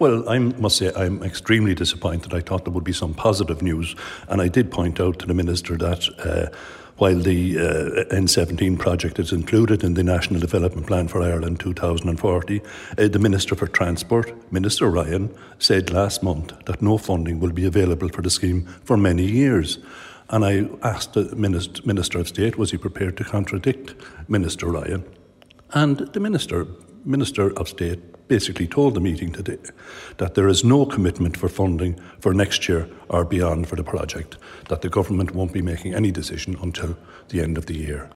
Well, I must say I'm extremely disappointed. I thought there would be some positive news, and I did point out to the Minister that uh, while the uh, N17 project is included in the National Development Plan for Ireland 2040, uh, the Minister for Transport, Minister Ryan, said last month that no funding will be available for the scheme for many years. And I asked the Minister, Minister of State, was he prepared to contradict Minister Ryan? And the Minister, Minister of State basically told the meeting today that there is no commitment for funding for next year or beyond for the project, that the government won't be making any decision until the end of the year.